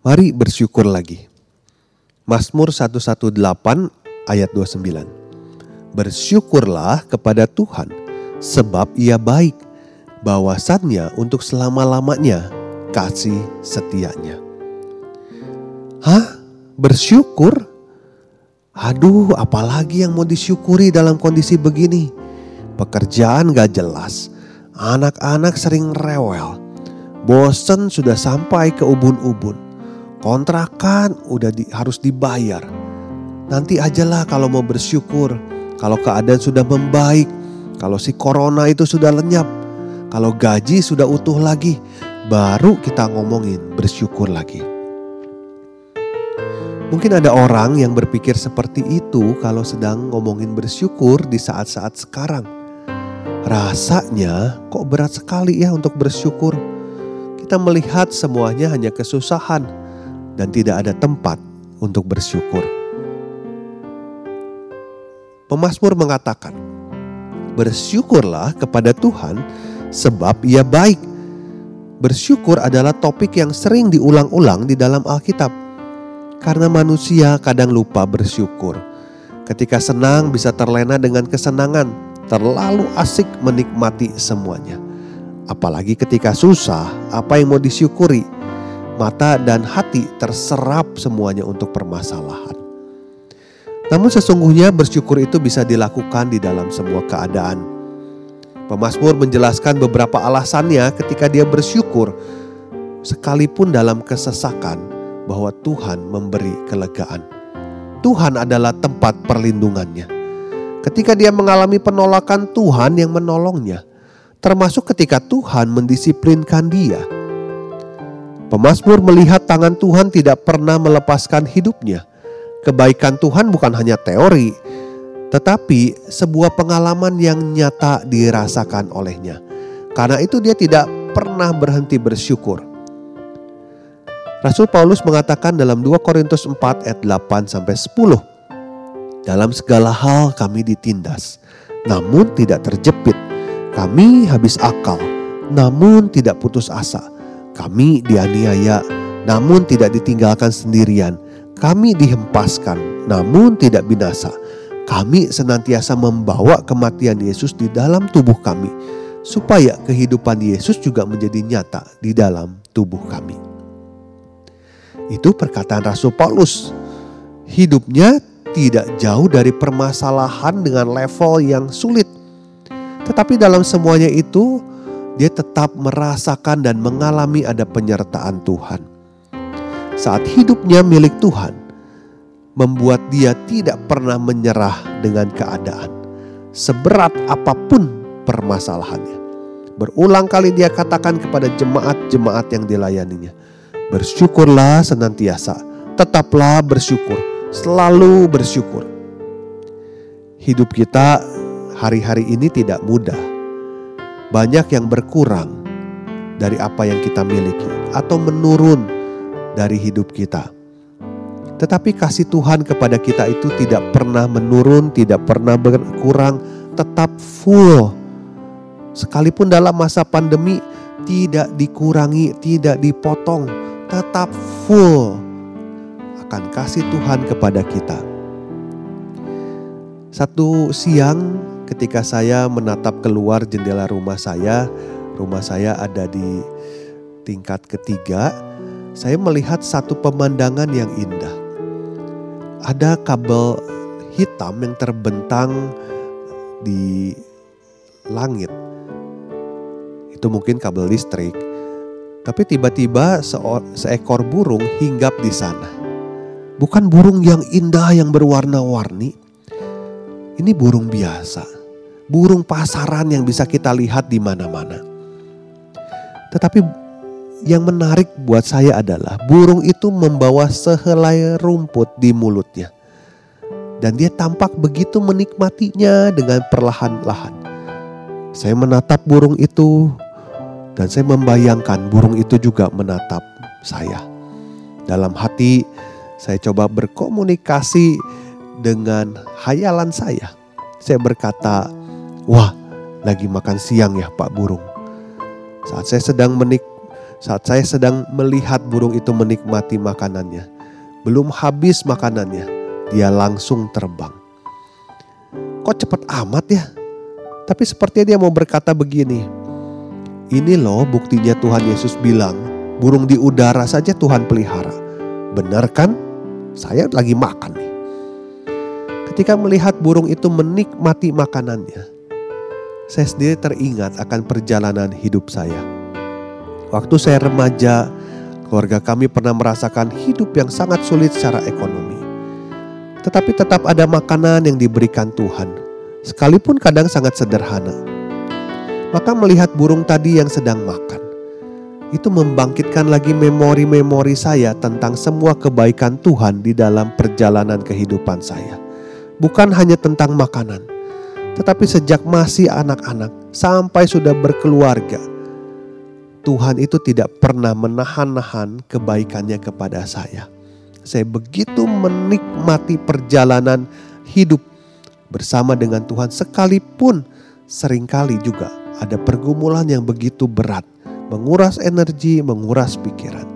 Mari bersyukur lagi. Mazmur 118 ayat 29. Bersyukurlah kepada Tuhan sebab ia baik. Bahwasannya untuk selama-lamanya kasih setianya. Hah? Bersyukur? Aduh, apalagi yang mau disyukuri dalam kondisi begini? Pekerjaan gak jelas, anak-anak sering rewel, bosen sudah sampai ke ubun-ubun kontrakan udah di, harus dibayar. Nanti ajalah kalau mau bersyukur, kalau keadaan sudah membaik, kalau si corona itu sudah lenyap, kalau gaji sudah utuh lagi, baru kita ngomongin bersyukur lagi. Mungkin ada orang yang berpikir seperti itu kalau sedang ngomongin bersyukur di saat-saat sekarang. Rasanya kok berat sekali ya untuk bersyukur. Kita melihat semuanya hanya kesusahan, dan tidak ada tempat untuk bersyukur. Pemasmur mengatakan, "Bersyukurlah kepada Tuhan, sebab Ia baik." Bersyukur adalah topik yang sering diulang-ulang di dalam Alkitab, karena manusia kadang lupa bersyukur. Ketika senang, bisa terlena dengan kesenangan, terlalu asik menikmati semuanya. Apalagi ketika susah, apa yang mau disyukuri? Mata dan hati terserap semuanya untuk permasalahan. Namun sesungguhnya bersyukur itu bisa dilakukan di dalam semua keadaan. Pemasmur menjelaskan beberapa alasannya ketika dia bersyukur sekalipun dalam kesesakan bahwa Tuhan memberi kelegaan. Tuhan adalah tempat perlindungannya. Ketika dia mengalami penolakan Tuhan yang menolongnya, termasuk ketika Tuhan mendisiplinkan dia, Pemasmur melihat tangan Tuhan tidak pernah melepaskan hidupnya. Kebaikan Tuhan bukan hanya teori, tetapi sebuah pengalaman yang nyata dirasakan olehnya. Karena itu dia tidak pernah berhenti bersyukur. Rasul Paulus mengatakan dalam 2 Korintus 4 ayat 8 sampai 10. Dalam segala hal kami ditindas, namun tidak terjepit. Kami habis akal, namun tidak putus asa kami dianiaya, namun tidak ditinggalkan sendirian. Kami dihempaskan, namun tidak binasa. Kami senantiasa membawa kematian Yesus di dalam tubuh kami, supaya kehidupan Yesus juga menjadi nyata di dalam tubuh kami. Itu perkataan Rasul Paulus. Hidupnya tidak jauh dari permasalahan dengan level yang sulit. Tetapi dalam semuanya itu dia tetap merasakan dan mengalami ada penyertaan Tuhan. Saat hidupnya milik Tuhan, membuat dia tidak pernah menyerah dengan keadaan, seberat apa pun permasalahannya. Berulang kali dia katakan kepada jemaat-jemaat yang dilayaninya, "Bersyukurlah senantiasa, tetaplah bersyukur, selalu bersyukur." Hidup kita hari-hari ini tidak mudah banyak yang berkurang dari apa yang kita miliki atau menurun dari hidup kita. Tetapi kasih Tuhan kepada kita itu tidak pernah menurun, tidak pernah berkurang, tetap full. Sekalipun dalam masa pandemi tidak dikurangi, tidak dipotong, tetap full akan kasih Tuhan kepada kita. Satu siang ketika saya menatap keluar jendela rumah saya, rumah saya ada di tingkat ketiga, saya melihat satu pemandangan yang indah. Ada kabel hitam yang terbentang di langit. Itu mungkin kabel listrik. Tapi tiba-tiba seekor burung hinggap di sana. Bukan burung yang indah yang berwarna-warni. Ini burung biasa burung pasaran yang bisa kita lihat di mana-mana. Tetapi yang menarik buat saya adalah burung itu membawa sehelai rumput di mulutnya. Dan dia tampak begitu menikmatinya dengan perlahan-lahan. Saya menatap burung itu dan saya membayangkan burung itu juga menatap saya. Dalam hati saya coba berkomunikasi dengan hayalan saya. Saya berkata, Wah, lagi makan siang ya Pak burung. Saat saya sedang menik saat saya sedang melihat burung itu menikmati makanannya, belum habis makanannya, dia langsung terbang. Kok cepat amat ya? Tapi sepertinya dia mau berkata begini, ini loh buktinya Tuhan Yesus bilang, burung di udara saja Tuhan pelihara. Benar kan? Saya lagi makan nih. Ketika melihat burung itu menikmati makanannya, saya sendiri teringat akan perjalanan hidup saya. Waktu saya remaja, keluarga kami pernah merasakan hidup yang sangat sulit secara ekonomi. Tetapi tetap ada makanan yang diberikan Tuhan, sekalipun kadang sangat sederhana. Maka melihat burung tadi yang sedang makan, itu membangkitkan lagi memori-memori saya tentang semua kebaikan Tuhan di dalam perjalanan kehidupan saya. Bukan hanya tentang makanan, tetapi sejak masih anak-anak sampai sudah berkeluarga, Tuhan itu tidak pernah menahan-nahan kebaikannya kepada saya. Saya begitu menikmati perjalanan hidup bersama dengan Tuhan sekalipun sering kali juga ada pergumulan yang begitu berat, menguras energi, menguras pikiran.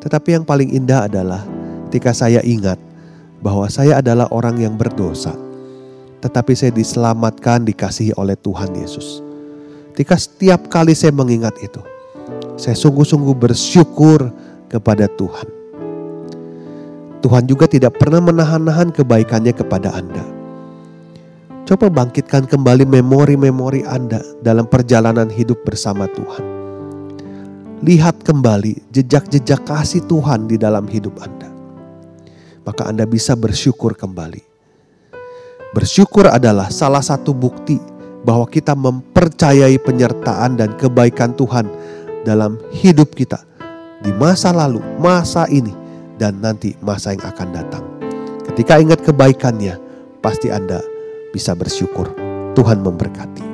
Tetapi yang paling indah adalah ketika saya ingat bahwa saya adalah orang yang berdosa tetapi saya diselamatkan, dikasihi oleh Tuhan Yesus. Ketika setiap kali saya mengingat itu, saya sungguh-sungguh bersyukur kepada Tuhan. Tuhan juga tidak pernah menahan-nahan kebaikannya kepada Anda. Coba bangkitkan kembali memori-memori Anda dalam perjalanan hidup bersama Tuhan. Lihat kembali jejak-jejak kasih Tuhan di dalam hidup Anda. Maka Anda bisa bersyukur kembali. Bersyukur adalah salah satu bukti bahwa kita mempercayai penyertaan dan kebaikan Tuhan dalam hidup kita di masa lalu, masa ini, dan nanti masa yang akan datang. Ketika ingat kebaikannya, pasti Anda bisa bersyukur. Tuhan memberkati.